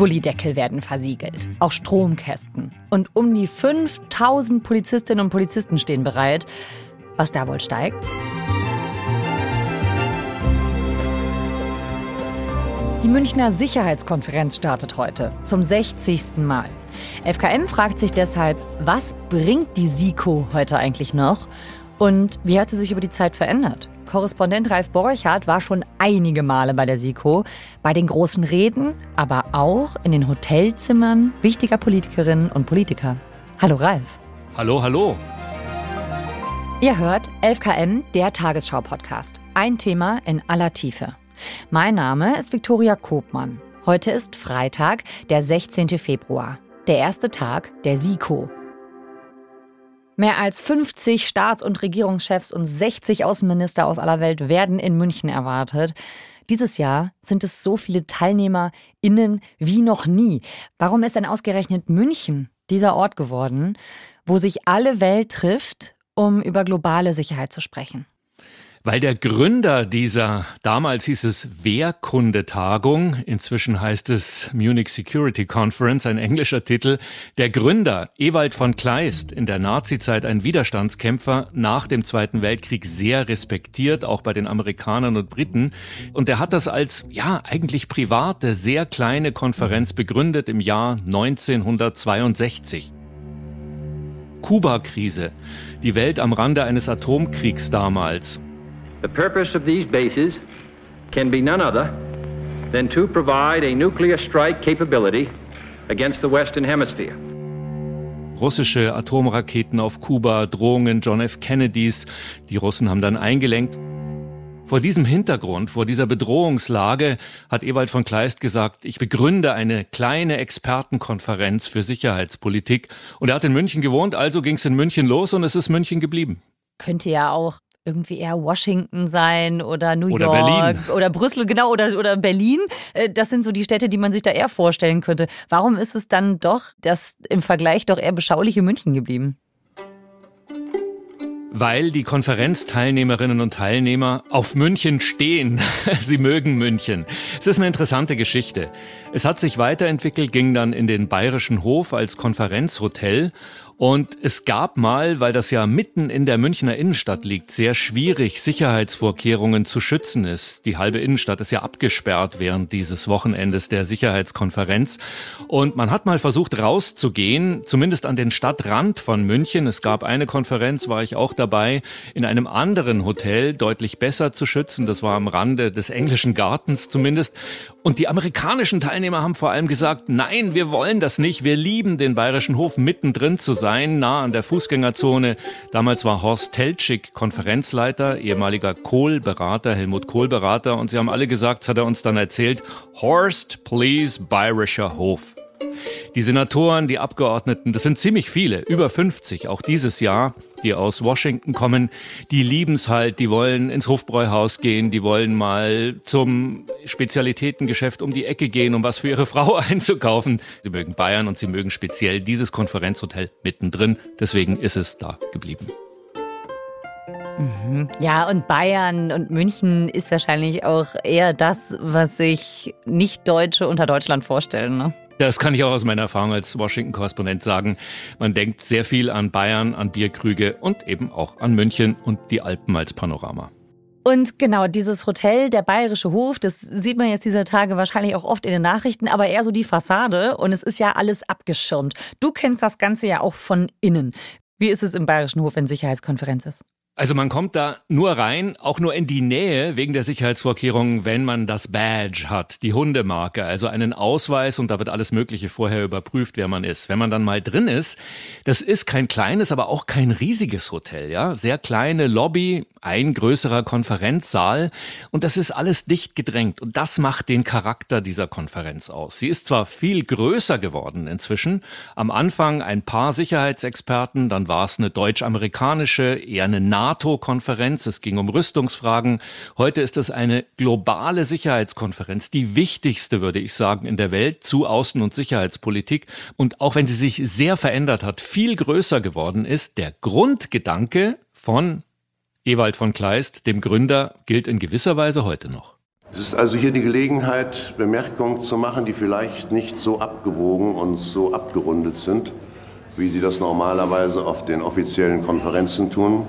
Gullideckel werden versiegelt, auch Stromkästen. Und um die 5000 Polizistinnen und Polizisten stehen bereit. Was da wohl steigt? Die Münchner Sicherheitskonferenz startet heute zum 60. Mal. FKM fragt sich deshalb, was bringt die SIKO heute eigentlich noch und wie hat sie sich über die Zeit verändert? Korrespondent Ralf Borchardt war schon einige Male bei der SIKO, bei den großen Reden, aber auch in den Hotelzimmern wichtiger Politikerinnen und Politiker. Hallo Ralf. Hallo, hallo. Ihr hört 11KM, der Tagesschau-Podcast. Ein Thema in aller Tiefe. Mein Name ist Viktoria Kobmann. Heute ist Freitag, der 16. Februar, der erste Tag der SIKO. Mehr als 50 Staats- und Regierungschefs und 60 Außenminister aus aller Welt werden in München erwartet. Dieses Jahr sind es so viele TeilnehmerInnen wie noch nie. Warum ist denn ausgerechnet München dieser Ort geworden, wo sich alle Welt trifft, um über globale Sicherheit zu sprechen? Weil der Gründer dieser, damals hieß es Wehrkundetagung, inzwischen heißt es Munich Security Conference, ein englischer Titel, der Gründer Ewald von Kleist, in der Nazizeit ein Widerstandskämpfer, nach dem Zweiten Weltkrieg sehr respektiert, auch bei den Amerikanern und Briten. Und er hat das als, ja, eigentlich private, sehr kleine Konferenz begründet im Jahr 1962. Kuba-Krise. Die Welt am Rande eines Atomkriegs damals. The purpose of these bases can be none other than to provide a nuclear strike capability against the Western Hemisphere. Russische Atomraketen auf Kuba, Drohungen John F. Kennedys. Die Russen haben dann eingelenkt. Vor diesem Hintergrund, vor dieser Bedrohungslage hat Ewald von Kleist gesagt, ich begründe eine kleine Expertenkonferenz für Sicherheitspolitik. Und er hat in München gewohnt, also ging es in München los und es ist München geblieben. Könnte ja auch irgendwie eher Washington sein oder New oder York Berlin. oder Brüssel, genau, oder, oder Berlin. Äh, das sind so die Städte, die man sich da eher vorstellen könnte. Warum ist es dann doch das im Vergleich doch eher beschauliche München geblieben? Weil die Konferenzteilnehmerinnen und Teilnehmer auf München stehen. Sie mögen München. Es ist eine interessante Geschichte. Es hat sich weiterentwickelt, ging dann in den Bayerischen Hof als Konferenzhotel und es gab mal, weil das ja mitten in der Münchner Innenstadt liegt, sehr schwierig, Sicherheitsvorkehrungen zu schützen ist. Die halbe Innenstadt ist ja abgesperrt während dieses Wochenendes der Sicherheitskonferenz. Und man hat mal versucht rauszugehen, zumindest an den Stadtrand von München. Es gab eine Konferenz, war ich auch dabei, in einem anderen Hotel deutlich besser zu schützen. Das war am Rande des englischen Gartens zumindest. Und die amerikanischen Teilnehmer haben vor allem gesagt, nein, wir wollen das nicht. Wir lieben den Bayerischen Hof mittendrin zu sein sein, nah an der Fußgängerzone. Damals war Horst Teltschik Konferenzleiter, ehemaliger Kohl-Berater, Helmut Kohl-Berater. Und sie haben alle gesagt, das hat er uns dann erzählt, Horst, please, Bayerischer Hof. Die Senatoren, die Abgeordneten, das sind ziemlich viele, über 50 auch dieses Jahr, die aus Washington kommen, die lieben's halt, die wollen ins Hofbräuhaus gehen, die wollen mal zum Spezialitätengeschäft um die Ecke gehen, um was für ihre Frau einzukaufen. Sie mögen Bayern und sie mögen speziell dieses Konferenzhotel mittendrin, deswegen ist es da geblieben. Mhm. Ja, und Bayern und München ist wahrscheinlich auch eher das, was sich Nicht-Deutsche unter Deutschland vorstellen. Ne? Das kann ich auch aus meiner Erfahrung als Washington-Korrespondent sagen. Man denkt sehr viel an Bayern, an Bierkrüge und eben auch an München und die Alpen als Panorama. Und genau, dieses Hotel, der Bayerische Hof, das sieht man jetzt dieser Tage wahrscheinlich auch oft in den Nachrichten, aber eher so die Fassade und es ist ja alles abgeschirmt. Du kennst das Ganze ja auch von innen. Wie ist es im Bayerischen Hof, wenn Sicherheitskonferenz ist? Also man kommt da nur rein, auch nur in die Nähe wegen der Sicherheitsvorkehrungen, wenn man das Badge hat, die Hundemarke, also einen Ausweis und da wird alles Mögliche vorher überprüft, wer man ist. Wenn man dann mal drin ist, das ist kein kleines, aber auch kein riesiges Hotel, ja, sehr kleine Lobby, ein größerer Konferenzsaal und das ist alles dicht gedrängt und das macht den Charakter dieser Konferenz aus. Sie ist zwar viel größer geworden inzwischen, am Anfang ein paar Sicherheitsexperten, dann war es eine deutsch-amerikanische, eher eine NATO-Konferenz, es ging um Rüstungsfragen. Heute ist es eine globale Sicherheitskonferenz, die wichtigste, würde ich sagen, in der Welt zu Außen- und Sicherheitspolitik. Und auch wenn sie sich sehr verändert hat, viel größer geworden ist, der Grundgedanke von Ewald von Kleist, dem Gründer, gilt in gewisser Weise heute noch. Es ist also hier die Gelegenheit, Bemerkungen zu machen, die vielleicht nicht so abgewogen und so abgerundet sind, wie Sie das normalerweise auf den offiziellen Konferenzen tun,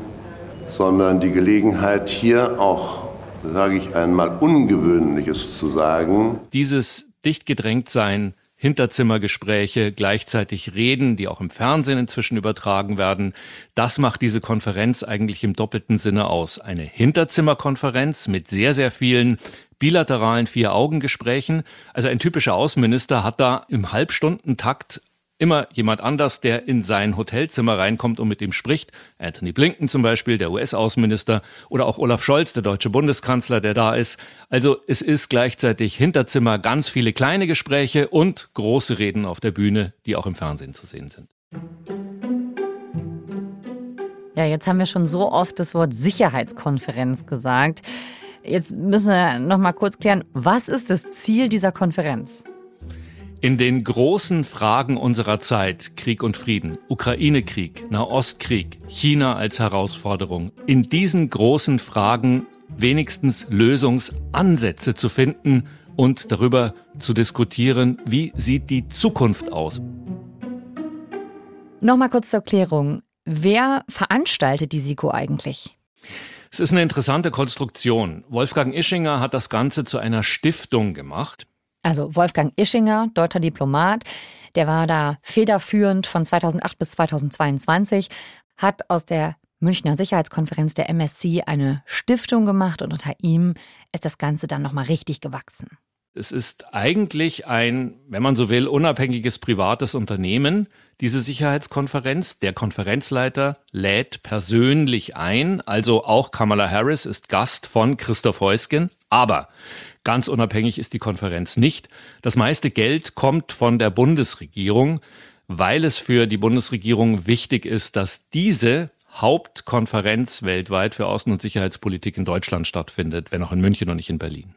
sondern die Gelegenheit, hier auch, sage ich einmal, Ungewöhnliches zu sagen. Dieses Dichtgedrängtsein Hinterzimmergespräche, gleichzeitig Reden, die auch im Fernsehen inzwischen übertragen werden. Das macht diese Konferenz eigentlich im doppelten Sinne aus. Eine Hinterzimmerkonferenz mit sehr, sehr vielen bilateralen Vier-Augen-Gesprächen. Also ein typischer Außenminister hat da im Halbstundentakt immer jemand anders, der in sein Hotelzimmer reinkommt und mit ihm spricht. Anthony Blinken zum Beispiel, der US-Außenminister, oder auch Olaf Scholz, der deutsche Bundeskanzler, der da ist. Also es ist gleichzeitig Hinterzimmer ganz viele kleine Gespräche und große Reden auf der Bühne, die auch im Fernsehen zu sehen sind. Ja, jetzt haben wir schon so oft das Wort Sicherheitskonferenz gesagt. Jetzt müssen wir noch mal kurz klären, was ist das Ziel dieser Konferenz? In den großen Fragen unserer Zeit, Krieg und Frieden, Ukraine-Krieg, Nahostkrieg, China als Herausforderung, in diesen großen Fragen wenigstens Lösungsansätze zu finden und darüber zu diskutieren, wie sieht die Zukunft aus. Nochmal kurz zur Erklärung. Wer veranstaltet die SIKO eigentlich? Es ist eine interessante Konstruktion. Wolfgang Ischinger hat das Ganze zu einer Stiftung gemacht. Also Wolfgang Ischinger, deutscher Diplomat, der war da federführend von 2008 bis 2022, hat aus der Münchner Sicherheitskonferenz der MSC eine Stiftung gemacht und unter ihm ist das Ganze dann nochmal richtig gewachsen. Es ist eigentlich ein, wenn man so will, unabhängiges privates Unternehmen, diese Sicherheitskonferenz. Der Konferenzleiter lädt persönlich ein, also auch Kamala Harris ist Gast von Christoph Heusgen. Aber ganz unabhängig ist die Konferenz nicht. Das meiste Geld kommt von der Bundesregierung, weil es für die Bundesregierung wichtig ist, dass diese Hauptkonferenz weltweit für Außen- und Sicherheitspolitik in Deutschland stattfindet, wenn auch in München und nicht in Berlin.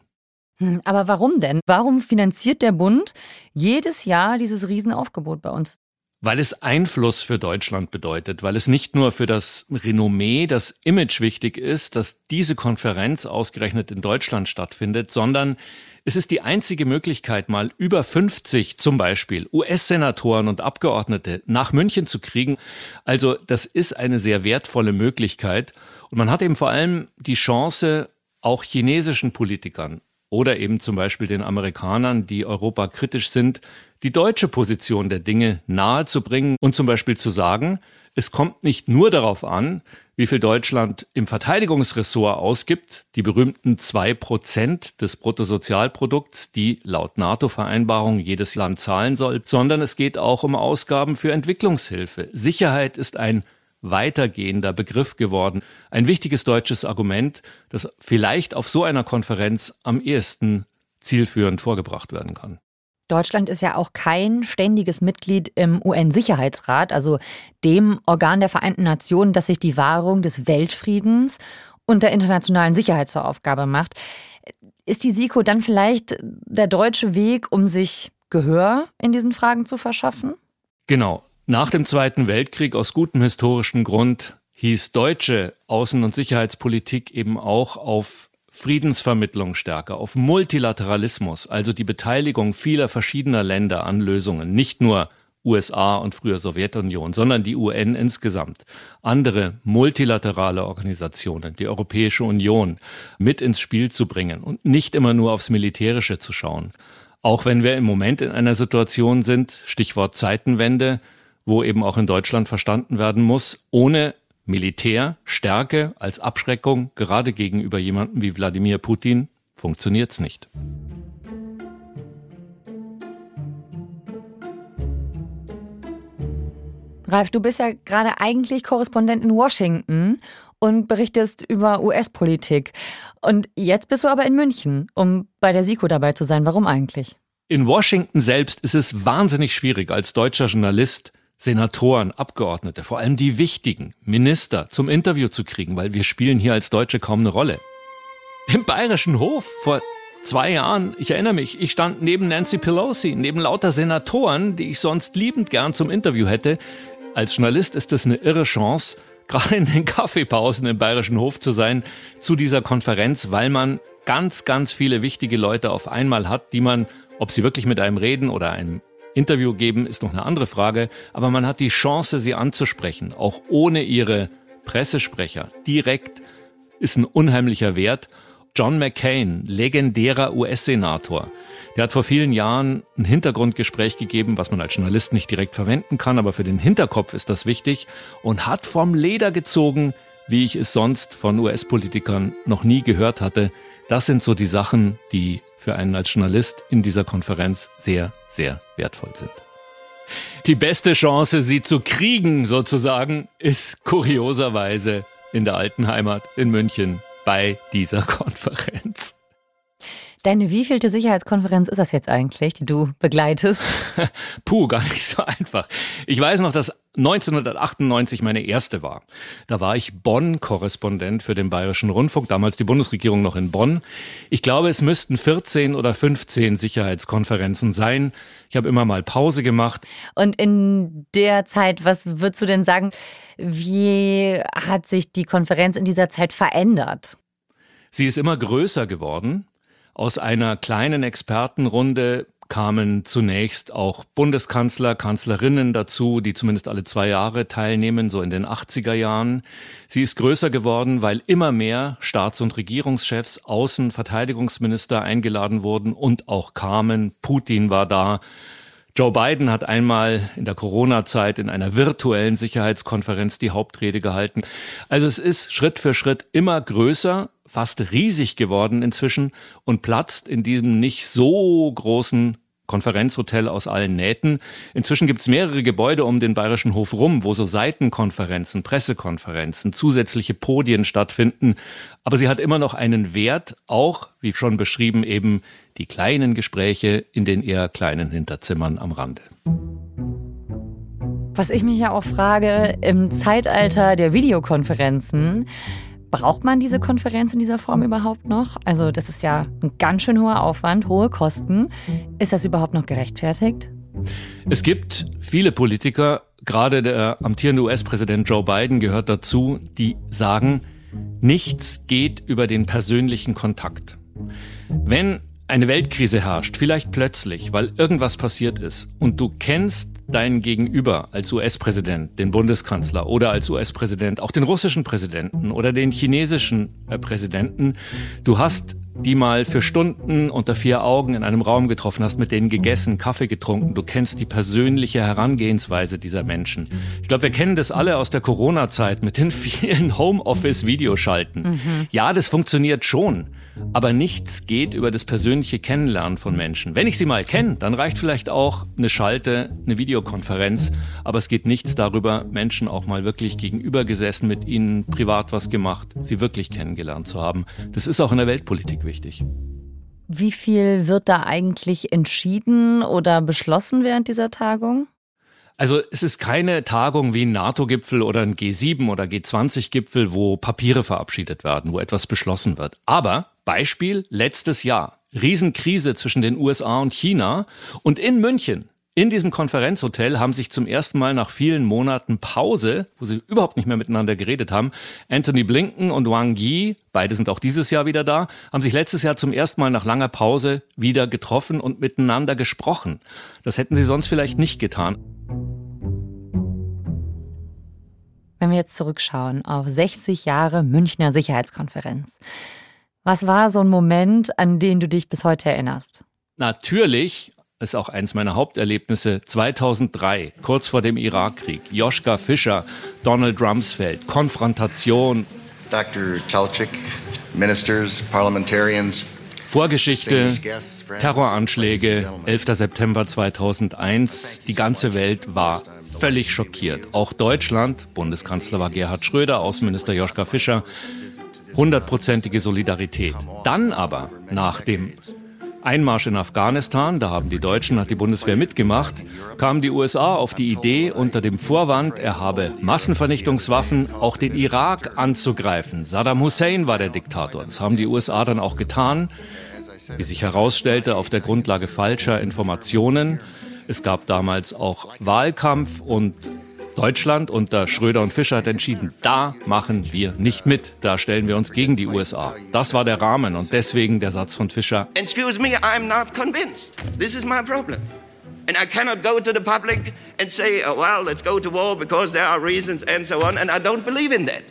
Hm, aber warum denn? Warum finanziert der Bund jedes Jahr dieses Riesenaufgebot bei uns? Weil es Einfluss für Deutschland bedeutet, weil es nicht nur für das Renommee, das Image wichtig ist, dass diese Konferenz ausgerechnet in Deutschland stattfindet, sondern es ist die einzige Möglichkeit, mal über 50 zum Beispiel US-Senatoren und Abgeordnete nach München zu kriegen. Also das ist eine sehr wertvolle Möglichkeit. Und man hat eben vor allem die Chance, auch chinesischen Politikern oder eben zum Beispiel den Amerikanern, die Europa kritisch sind, die deutsche Position der Dinge nahezubringen und zum Beispiel zu sagen, es kommt nicht nur darauf an, wie viel Deutschland im Verteidigungsressort ausgibt, die berühmten zwei Prozent des Bruttosozialprodukts, die laut NATO-Vereinbarung jedes Land zahlen soll, sondern es geht auch um Ausgaben für Entwicklungshilfe. Sicherheit ist ein weitergehender Begriff geworden. Ein wichtiges deutsches Argument, das vielleicht auf so einer Konferenz am ehesten zielführend vorgebracht werden kann. Deutschland ist ja auch kein ständiges Mitglied im UN-Sicherheitsrat, also dem Organ der Vereinten Nationen, das sich die Wahrung des Weltfriedens und der internationalen Sicherheit zur Aufgabe macht. Ist die SIKO dann vielleicht der deutsche Weg, um sich Gehör in diesen Fragen zu verschaffen? Genau. Nach dem Zweiten Weltkrieg aus gutem historischen Grund hieß deutsche Außen- und Sicherheitspolitik eben auch auf Friedensvermittlung stärker, auf Multilateralismus, also die Beteiligung vieler verschiedener Länder an Lösungen, nicht nur USA und früher Sowjetunion, sondern die UN insgesamt, andere multilaterale Organisationen, die Europäische Union mit ins Spiel zu bringen und nicht immer nur aufs Militärische zu schauen. Auch wenn wir im Moment in einer Situation sind, Stichwort Zeitenwende, wo eben auch in Deutschland verstanden werden muss, ohne Militärstärke als Abschreckung gerade gegenüber jemandem wie Wladimir Putin funktioniert's nicht. Ralf, du bist ja gerade eigentlich Korrespondent in Washington und berichtest über US-Politik. Und jetzt bist du aber in München, um bei der SIKO dabei zu sein. Warum eigentlich? In Washington selbst ist es wahnsinnig schwierig, als deutscher Journalist Senatoren, Abgeordnete, vor allem die wichtigen, Minister zum Interview zu kriegen, weil wir spielen hier als Deutsche kaum eine Rolle. Im Bayerischen Hof vor zwei Jahren, ich erinnere mich, ich stand neben Nancy Pelosi, neben lauter Senatoren, die ich sonst liebend gern zum Interview hätte. Als Journalist ist das eine irre Chance, gerade in den Kaffeepausen im Bayerischen Hof zu sein, zu dieser Konferenz, weil man ganz, ganz viele wichtige Leute auf einmal hat, die man, ob sie wirklich mit einem reden oder einem Interview geben, ist noch eine andere Frage, aber man hat die Chance, sie anzusprechen, auch ohne ihre Pressesprecher. Direkt ist ein unheimlicher Wert. John McCain, legendärer US-Senator, der hat vor vielen Jahren ein Hintergrundgespräch gegeben, was man als Journalist nicht direkt verwenden kann, aber für den Hinterkopf ist das wichtig und hat vom Leder gezogen, wie ich es sonst von US-Politikern noch nie gehört hatte. Das sind so die Sachen, die für einen als Journalist in dieser Konferenz sehr, sehr wertvoll sind. Die beste Chance, sie zu kriegen, sozusagen, ist kurioserweise in der alten Heimat in München bei dieser Konferenz. Deine wievielte Sicherheitskonferenz ist das jetzt eigentlich, die du begleitest? Puh, gar nicht so einfach. Ich weiß noch, dass 1998 meine erste war. Da war ich Bonn-Korrespondent für den Bayerischen Rundfunk, damals die Bundesregierung noch in Bonn. Ich glaube, es müssten 14 oder 15 Sicherheitskonferenzen sein. Ich habe immer mal Pause gemacht. Und in der Zeit, was würdest du denn sagen, wie hat sich die Konferenz in dieser Zeit verändert? Sie ist immer größer geworden. Aus einer kleinen Expertenrunde kamen zunächst auch Bundeskanzler, Kanzlerinnen dazu, die zumindest alle zwei Jahre teilnehmen, so in den 80er Jahren. Sie ist größer geworden, weil immer mehr Staats- und Regierungschefs, Außen-, Verteidigungsminister eingeladen wurden und auch kamen. Putin war da. Joe Biden hat einmal in der Corona-Zeit in einer virtuellen Sicherheitskonferenz die Hauptrede gehalten. Also es ist Schritt für Schritt immer größer, fast riesig geworden inzwischen und platzt in diesem nicht so großen Konferenzhotel aus allen Nähten. Inzwischen gibt es mehrere Gebäude um den Bayerischen Hof rum, wo so Seitenkonferenzen, Pressekonferenzen, zusätzliche Podien stattfinden. Aber sie hat immer noch einen Wert, auch, wie schon beschrieben, eben die kleinen Gespräche in den eher kleinen Hinterzimmern am Rande. Was ich mich ja auch frage, im Zeitalter der Videokonferenzen, Braucht man diese Konferenz in dieser Form überhaupt noch? Also das ist ja ein ganz schön hoher Aufwand, hohe Kosten. Ist das überhaupt noch gerechtfertigt? Es gibt viele Politiker, gerade der amtierende US-Präsident Joe Biden gehört dazu, die sagen, nichts geht über den persönlichen Kontakt. Wenn eine Weltkrise herrscht, vielleicht plötzlich, weil irgendwas passiert ist und du kennst deinen Gegenüber als US-Präsident, den Bundeskanzler oder als US-Präsident, auch den russischen Präsidenten oder den chinesischen äh, Präsidenten, du hast die mal für Stunden unter vier Augen in einem Raum getroffen hast, mit denen gegessen, Kaffee getrunken. Du kennst die persönliche Herangehensweise dieser Menschen. Ich glaube, wir kennen das alle aus der Corona-Zeit mit den vielen Homeoffice-Videoschalten. Mhm. Ja, das funktioniert schon. Aber nichts geht über das persönliche Kennenlernen von Menschen. Wenn ich sie mal kenne, dann reicht vielleicht auch eine Schalte, eine Videokonferenz. Aber es geht nichts darüber, Menschen auch mal wirklich gegenüber gesessen, mit ihnen privat was gemacht, sie wirklich kennengelernt zu haben. Das ist auch in der Weltpolitik wichtig. Wie viel wird da eigentlich entschieden oder beschlossen während dieser Tagung? Also es ist keine Tagung wie ein NATO-Gipfel oder ein G7 oder G20-Gipfel, wo Papiere verabschiedet werden, wo etwas beschlossen wird. Aber Beispiel letztes Jahr. Riesenkrise zwischen den USA und China. Und in München, in diesem Konferenzhotel, haben sich zum ersten Mal nach vielen Monaten Pause, wo sie überhaupt nicht mehr miteinander geredet haben, Anthony Blinken und Wang Yi, beide sind auch dieses Jahr wieder da, haben sich letztes Jahr zum ersten Mal nach langer Pause wieder getroffen und miteinander gesprochen. Das hätten sie sonst vielleicht nicht getan. Wenn wir jetzt zurückschauen auf 60 Jahre Münchner Sicherheitskonferenz. Was war so ein Moment, an den du dich bis heute erinnerst? Natürlich ist auch eins meiner Haupterlebnisse 2003, kurz vor dem Irakkrieg. Joschka Fischer, Donald Rumsfeld, Konfrontation. Dr. Talchik, Ministers, Parliamentarians. Vorgeschichte, Terroranschläge, 11. September 2001. Die ganze Welt war völlig schockiert. Auch Deutschland, Bundeskanzler war Gerhard Schröder, Außenminister Joschka Fischer, hundertprozentige Solidarität. Dann aber, nach dem Einmarsch in Afghanistan, da haben die Deutschen, hat die Bundeswehr mitgemacht, kamen die USA auf die Idee, unter dem Vorwand, er habe Massenvernichtungswaffen, auch den Irak anzugreifen. Saddam Hussein war der Diktator. Das haben die USA dann auch getan, wie sich herausstellte, auf der Grundlage falscher Informationen. Es gab damals auch Wahlkampf und Deutschland unter Schröder und Fischer hat entschieden, da machen wir nicht mit. Da stellen wir uns gegen die USA. Das war der Rahmen und deswegen der Satz von Fischer. Excuse me, I'm not convinced. This is my problem. And I cannot go to the public and say, oh, well, let's go to war because there are reasons and so on. And I don't believe in that.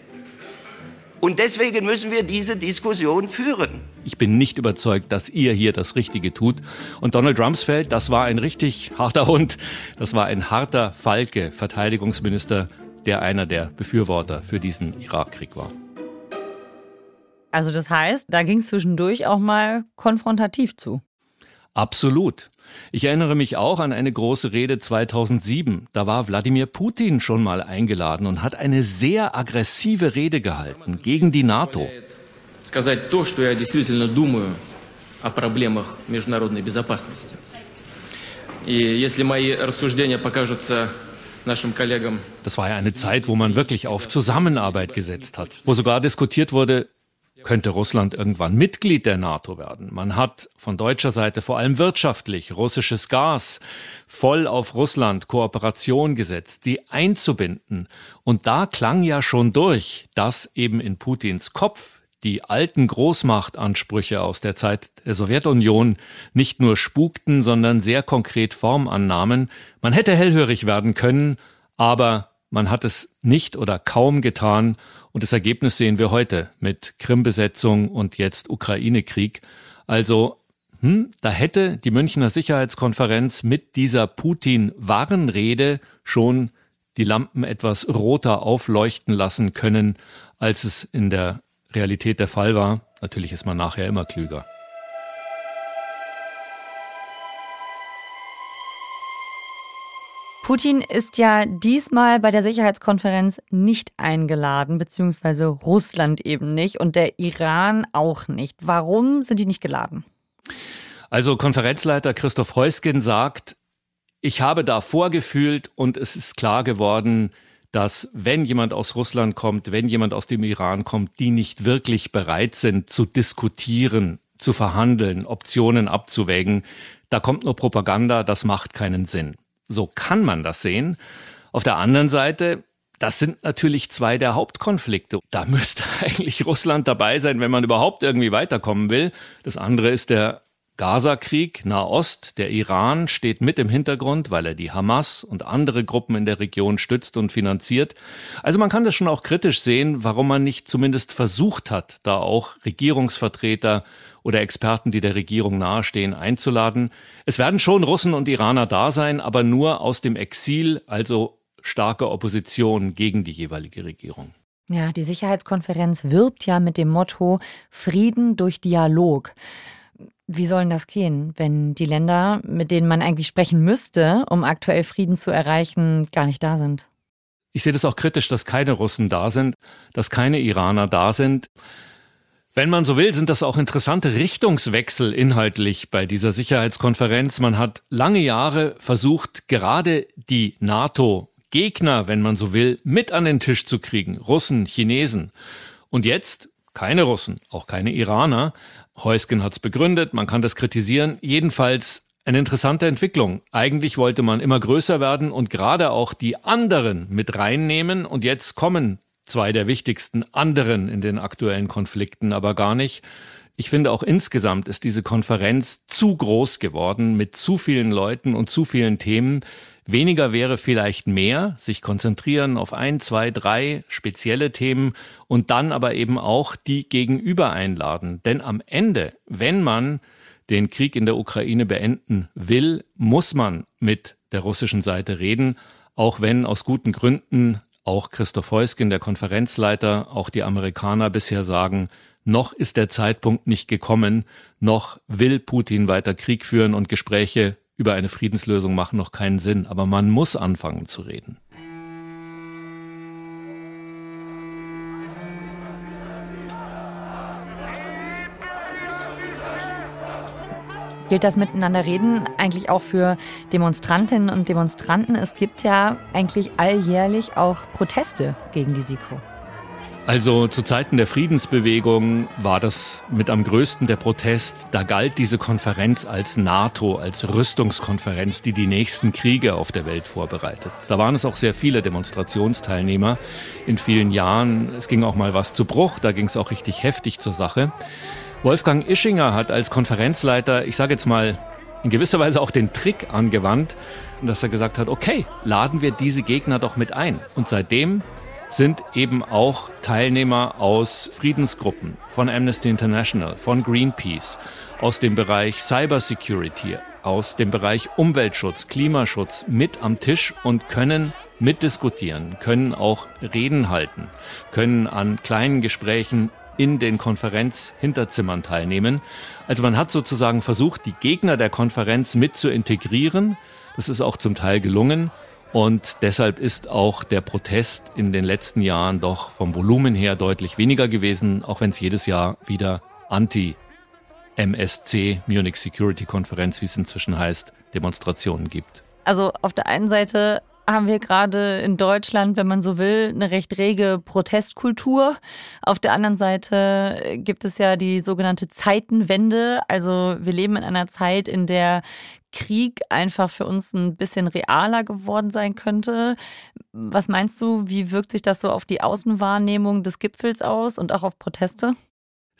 Und deswegen müssen wir diese Diskussion führen. Ich bin nicht überzeugt, dass ihr hier das Richtige tut. Und Donald Rumsfeld, das war ein richtig harter Hund. Das war ein harter Falke, Verteidigungsminister, der einer der Befürworter für diesen Irakkrieg war. Also das heißt, da ging es zwischendurch auch mal konfrontativ zu. Absolut. Ich erinnere mich auch an eine große Rede 2007. Da war Wladimir Putin schon mal eingeladen und hat eine sehr aggressive Rede gehalten gegen die NATO. Сказать то, что я действительно думаю о проблемах международной безопасности. И если мои рассуждения покажутся das war ja eine Zeit, wo man wirklich auf Zusammenarbeit gesetzt hat, wo sogar diskutiert wurde, könnte Russland irgendwann Mitglied der NATO werden. Man hat von deutscher Seite vor allem wirtschaftlich russisches Gas voll auf Russland Kooperation gesetzt, die einzubinden. Und da klang ja schon durch, dass eben in Putins Kopf die alten Großmachtansprüche aus der Zeit der Sowjetunion nicht nur spukten, sondern sehr konkret Form annahmen. Man hätte hellhörig werden können, aber man hat es nicht oder kaum getan und das Ergebnis sehen wir heute mit Krim-Besetzung und jetzt Ukraine-Krieg. Also, hm, da hätte die Münchner Sicherheitskonferenz mit dieser Putin-Warnrede schon die Lampen etwas roter aufleuchten lassen können, als es in der Realität der Fall war. Natürlich ist man nachher immer klüger. Putin ist ja diesmal bei der Sicherheitskonferenz nicht eingeladen, beziehungsweise Russland eben nicht und der Iran auch nicht. Warum sind die nicht geladen? Also Konferenzleiter Christoph Heusgen sagt, ich habe da vorgefühlt und es ist klar geworden, dass wenn jemand aus Russland kommt, wenn jemand aus dem Iran kommt, die nicht wirklich bereit sind zu diskutieren, zu verhandeln, Optionen abzuwägen, da kommt nur Propaganda, das macht keinen Sinn. So kann man das sehen. Auf der anderen Seite, das sind natürlich zwei der Hauptkonflikte. Da müsste eigentlich Russland dabei sein, wenn man überhaupt irgendwie weiterkommen will. Das andere ist der Gaza-Krieg, Nahost, der Iran steht mit im Hintergrund, weil er die Hamas und andere Gruppen in der Region stützt und finanziert. Also man kann das schon auch kritisch sehen, warum man nicht zumindest versucht hat, da auch Regierungsvertreter oder Experten, die der Regierung nahestehen, einzuladen. Es werden schon Russen und Iraner da sein, aber nur aus dem Exil, also starke Opposition gegen die jeweilige Regierung. Ja, die Sicherheitskonferenz wirbt ja mit dem Motto Frieden durch Dialog. Wie soll das gehen, wenn die Länder, mit denen man eigentlich sprechen müsste, um aktuell Frieden zu erreichen, gar nicht da sind? Ich sehe das auch kritisch, dass keine Russen da sind, dass keine Iraner da sind. Wenn man so will, sind das auch interessante Richtungswechsel inhaltlich bei dieser Sicherheitskonferenz. Man hat lange Jahre versucht, gerade die NATO-Gegner, wenn man so will, mit an den Tisch zu kriegen. Russen, Chinesen. Und jetzt keine Russen, auch keine Iraner. Heusgen hat's begründet, man kann das kritisieren. Jedenfalls eine interessante Entwicklung. Eigentlich wollte man immer größer werden und gerade auch die anderen mit reinnehmen. Und jetzt kommen zwei der wichtigsten anderen in den aktuellen Konflikten aber gar nicht. Ich finde auch insgesamt ist diese Konferenz zu groß geworden mit zu vielen Leuten und zu vielen Themen. Weniger wäre vielleicht mehr, sich konzentrieren auf ein, zwei, drei spezielle Themen und dann aber eben auch die Gegenüber einladen. Denn am Ende, wenn man den Krieg in der Ukraine beenden will, muss man mit der russischen Seite reden, auch wenn aus guten Gründen auch Christoph Heusgen, der Konferenzleiter, auch die Amerikaner bisher sagen, noch ist der Zeitpunkt nicht gekommen, noch will Putin weiter Krieg führen und Gespräche über eine Friedenslösung machen noch keinen Sinn, aber man muss anfangen zu reden. Gilt das Miteinander reden eigentlich auch für Demonstrantinnen und Demonstranten? Es gibt ja eigentlich alljährlich auch Proteste gegen die SIKO. Also zu Zeiten der Friedensbewegung war das mit am größten der Protest. Da galt diese Konferenz als NATO, als Rüstungskonferenz, die die nächsten Kriege auf der Welt vorbereitet. Da waren es auch sehr viele Demonstrationsteilnehmer in vielen Jahren. Es ging auch mal was zu Bruch, da ging es auch richtig heftig zur Sache. Wolfgang Ischinger hat als Konferenzleiter, ich sage jetzt mal, in gewisser Weise auch den Trick angewandt, dass er gesagt hat, okay, laden wir diese Gegner doch mit ein. Und seitdem sind eben auch Teilnehmer aus Friedensgruppen, von Amnesty International, von Greenpeace, aus dem Bereich Cybersecurity, aus dem Bereich Umweltschutz, Klimaschutz mit am Tisch und können mitdiskutieren, können auch Reden halten, können an kleinen Gesprächen in den Konferenzhinterzimmern teilnehmen. Also man hat sozusagen versucht, die Gegner der Konferenz mit zu integrieren. Das ist auch zum Teil gelungen. Und deshalb ist auch der Protest in den letzten Jahren doch vom Volumen her deutlich weniger gewesen, auch wenn es jedes Jahr wieder Anti-MSC, Munich Security Konferenz, wie es inzwischen heißt, Demonstrationen gibt. Also auf der einen Seite haben wir gerade in Deutschland, wenn man so will, eine recht rege Protestkultur. Auf der anderen Seite gibt es ja die sogenannte Zeitenwende. Also wir leben in einer Zeit, in der Krieg einfach für uns ein bisschen realer geworden sein könnte. Was meinst du, wie wirkt sich das so auf die Außenwahrnehmung des Gipfels aus und auch auf Proteste?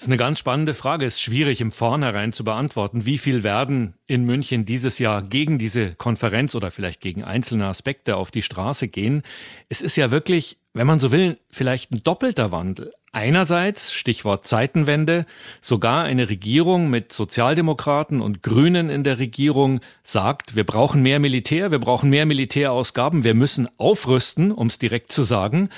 Das ist eine ganz spannende Frage. Ist schwierig im Vornherein zu beantworten. Wie viel werden in München dieses Jahr gegen diese Konferenz oder vielleicht gegen einzelne Aspekte auf die Straße gehen? Es ist ja wirklich, wenn man so will, vielleicht ein doppelter Wandel. Einerseits, Stichwort Zeitenwende, sogar eine Regierung mit Sozialdemokraten und Grünen in der Regierung sagt, wir brauchen mehr Militär, wir brauchen mehr Militärausgaben, wir müssen aufrüsten, um es direkt zu sagen.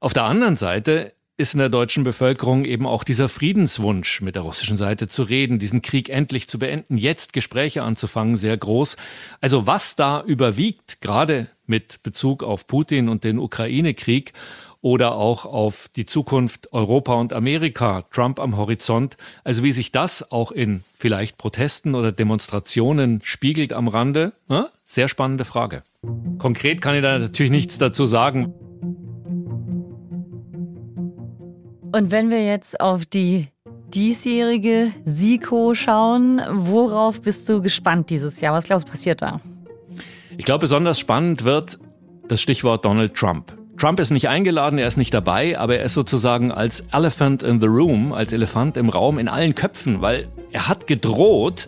Auf der anderen Seite ist in der deutschen Bevölkerung eben auch dieser Friedenswunsch, mit der russischen Seite zu reden, diesen Krieg endlich zu beenden, jetzt Gespräche anzufangen, sehr groß. Also was da überwiegt, gerade mit Bezug auf Putin und den Ukraine-Krieg oder auch auf die Zukunft Europa und Amerika, Trump am Horizont, also wie sich das auch in vielleicht Protesten oder Demonstrationen spiegelt am Rande, ne? sehr spannende Frage. Konkret kann ich da natürlich nichts dazu sagen. Und wenn wir jetzt auf die diesjährige SIKO schauen, worauf bist du gespannt dieses Jahr? Was glaubst du passiert da? Ich glaube, besonders spannend wird das Stichwort Donald Trump. Trump ist nicht eingeladen, er ist nicht dabei, aber er ist sozusagen als Elephant in the Room, als Elefant im Raum in allen Köpfen, weil er hat gedroht,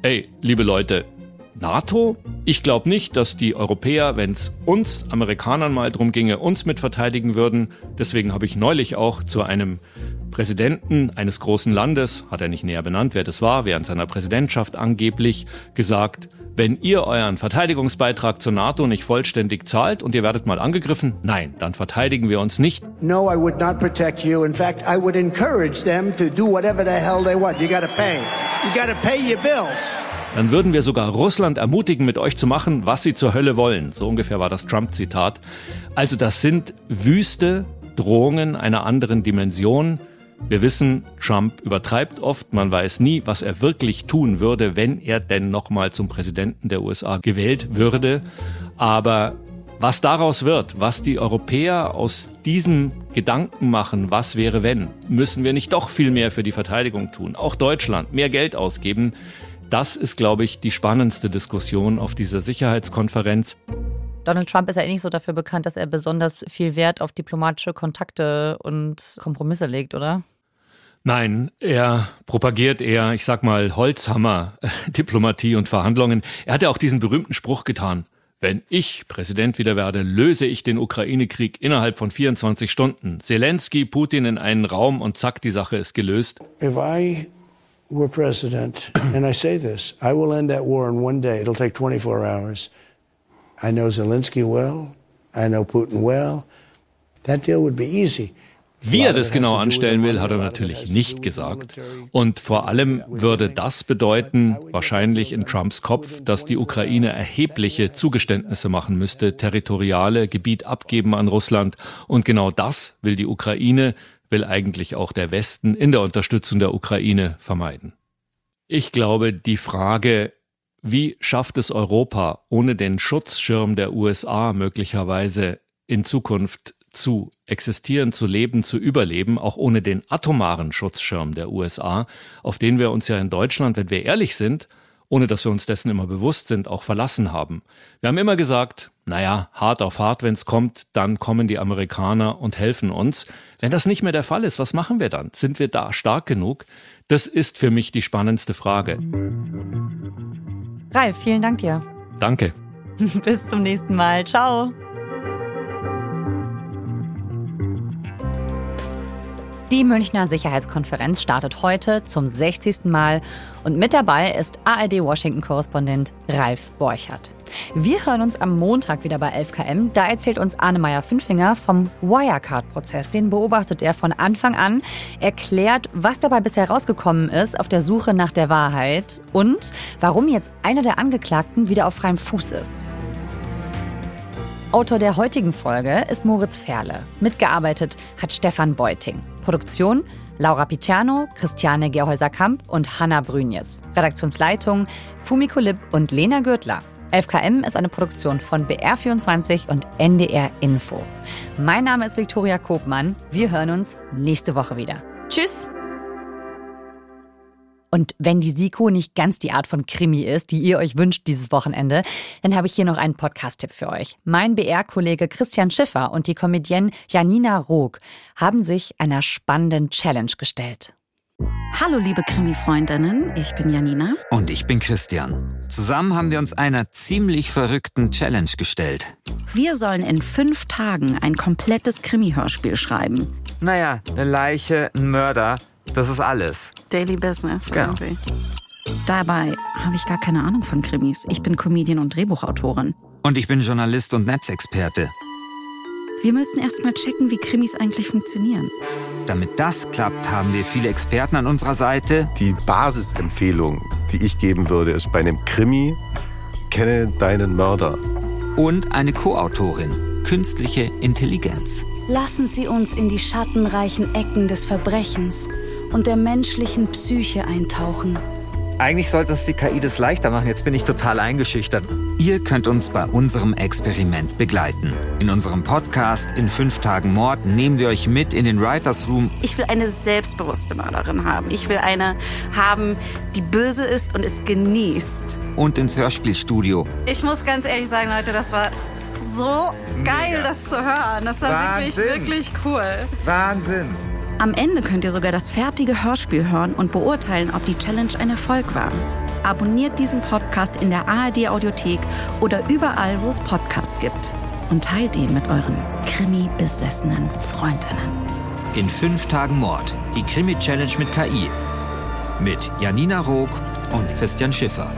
ey, liebe Leute, NATO? Ich glaube nicht, dass die Europäer, wenn es uns Amerikanern mal drum ginge, uns mit verteidigen würden. Deswegen habe ich neulich auch zu einem Präsidenten eines großen Landes, hat er nicht näher benannt, wer das war, während seiner Präsidentschaft angeblich gesagt, wenn ihr euren Verteidigungsbeitrag zur NATO nicht vollständig zahlt und ihr werdet mal angegriffen, nein, dann verteidigen wir uns nicht. No, I would not protect you. In fact, I would encourage them to do whatever the hell they want. You gotta pay. You gotta pay your bills dann würden wir sogar Russland ermutigen, mit euch zu machen, was sie zur Hölle wollen. So ungefähr war das Trump-Zitat. Also das sind wüste Drohungen einer anderen Dimension. Wir wissen, Trump übertreibt oft. Man weiß nie, was er wirklich tun würde, wenn er denn nochmal zum Präsidenten der USA gewählt würde. Aber was daraus wird, was die Europäer aus diesem Gedanken machen, was wäre wenn, müssen wir nicht doch viel mehr für die Verteidigung tun. Auch Deutschland mehr Geld ausgeben. Das ist, glaube ich, die spannendste Diskussion auf dieser Sicherheitskonferenz. Donald Trump ist ja eh nicht so dafür bekannt, dass er besonders viel Wert auf diplomatische Kontakte und Kompromisse legt, oder? Nein, er propagiert eher, ich sag mal, Holzhammer, Diplomatie und Verhandlungen. Er hat ja auch diesen berühmten Spruch getan. Wenn ich Präsident wieder werde, löse ich den Ukraine-Krieg innerhalb von 24 Stunden. Zelensky, Putin in einen Raum und zack, die Sache ist gelöst. If I were president, and I say this, I will end that war in one day. It'll take 24 hours. I know Zelensky well. I know Putin well. That deal would be easy. Wie er das genau anstellen will, hat er natürlich nicht gesagt. Und vor allem würde das bedeuten, wahrscheinlich in Trumps Kopf, dass die Ukraine erhebliche Zugeständnisse machen müsste, territoriale Gebiet abgeben an Russland. Und genau das will die Ukraine will eigentlich auch der Westen in der Unterstützung der Ukraine vermeiden. Ich glaube, die Frage, wie schafft es Europa ohne den Schutzschirm der USA möglicherweise in Zukunft zu existieren, zu leben, zu überleben, auch ohne den atomaren Schutzschirm der USA, auf den wir uns ja in Deutschland, wenn wir ehrlich sind, ohne dass wir uns dessen immer bewusst sind, auch verlassen haben. Wir haben immer gesagt, naja, hart auf hart, wenn es kommt, dann kommen die Amerikaner und helfen uns. Wenn das nicht mehr der Fall ist, was machen wir dann? Sind wir da stark genug? Das ist für mich die spannendste Frage. Ralf, vielen Dank dir. Danke. Bis zum nächsten Mal. Ciao. Die Münchner Sicherheitskonferenz startet heute zum 60. Mal und mit dabei ist ARD-Washington-Korrespondent Ralf Borchert. Wir hören uns am Montag wieder bei 11KM. Da erzählt uns Annemeyer Fünfinger vom Wirecard-Prozess. Den beobachtet er von Anfang an, erklärt, was dabei bisher rausgekommen ist auf der Suche nach der Wahrheit und warum jetzt einer der Angeklagten wieder auf freiem Fuß ist. Autor der heutigen Folge ist Moritz Ferle. Mitgearbeitet hat Stefan Beuting. Produktion Laura Picciano, Christiane Gerhäuser-Kamp und Hanna Brünjes. Redaktionsleitung Fumiko Lipp und Lena Gürtler. 11KM ist eine Produktion von BR24 und NDR Info. Mein Name ist Viktoria Kobmann. Wir hören uns nächste Woche wieder. Tschüss! Und wenn die Siko nicht ganz die Art von Krimi ist, die ihr euch wünscht dieses Wochenende, dann habe ich hier noch einen Podcast-Tipp für euch. Mein BR-Kollege Christian Schiffer und die Comedienne Janina Rook haben sich einer spannenden Challenge gestellt. Hallo liebe Krimi-Freundinnen, ich bin Janina. Und ich bin Christian. Zusammen haben wir uns einer ziemlich verrückten Challenge gestellt. Wir sollen in fünf Tagen ein komplettes Krimi-Hörspiel schreiben. Naja, eine Leiche, ein Mörder, das ist alles. Daily Business genau. irgendwie. Dabei habe ich gar keine Ahnung von Krimis. Ich bin Comedian und Drehbuchautorin. Und ich bin Journalist und Netzexperte. Wir müssen erst mal checken, wie Krimis eigentlich funktionieren. Damit das klappt, haben wir viele Experten an unserer Seite. Die Basisempfehlung, die ich geben würde, ist bei einem Krimi, kenne deinen Mörder. Und eine Co-Autorin, künstliche Intelligenz. Lassen Sie uns in die schattenreichen Ecken des Verbrechens und der menschlichen Psyche eintauchen. Eigentlich sollte es die KI das leichter machen. Jetzt bin ich total eingeschüchtert. Ihr könnt uns bei unserem Experiment begleiten. In unserem Podcast in fünf Tagen Mord nehmen wir euch mit in den Writers Room. Ich will eine selbstbewusste Mörderin haben. Ich will eine haben, die böse ist und es genießt. Und ins Hörspielstudio. Ich muss ganz ehrlich sagen, Leute, das war so geil, Mega. das zu hören. Das war Wahnsinn. wirklich, wirklich cool. Wahnsinn. Am Ende könnt ihr sogar das fertige Hörspiel hören und beurteilen, ob die Challenge ein Erfolg war. Abonniert diesen Podcast in der ARD Audiothek oder überall, wo es Podcasts gibt. Und teilt ihn mit euren Krimi-besessenen Freundinnen. In fünf Tagen Mord. Die Krimi-Challenge mit KI. Mit Janina Rook und Christian Schiffer.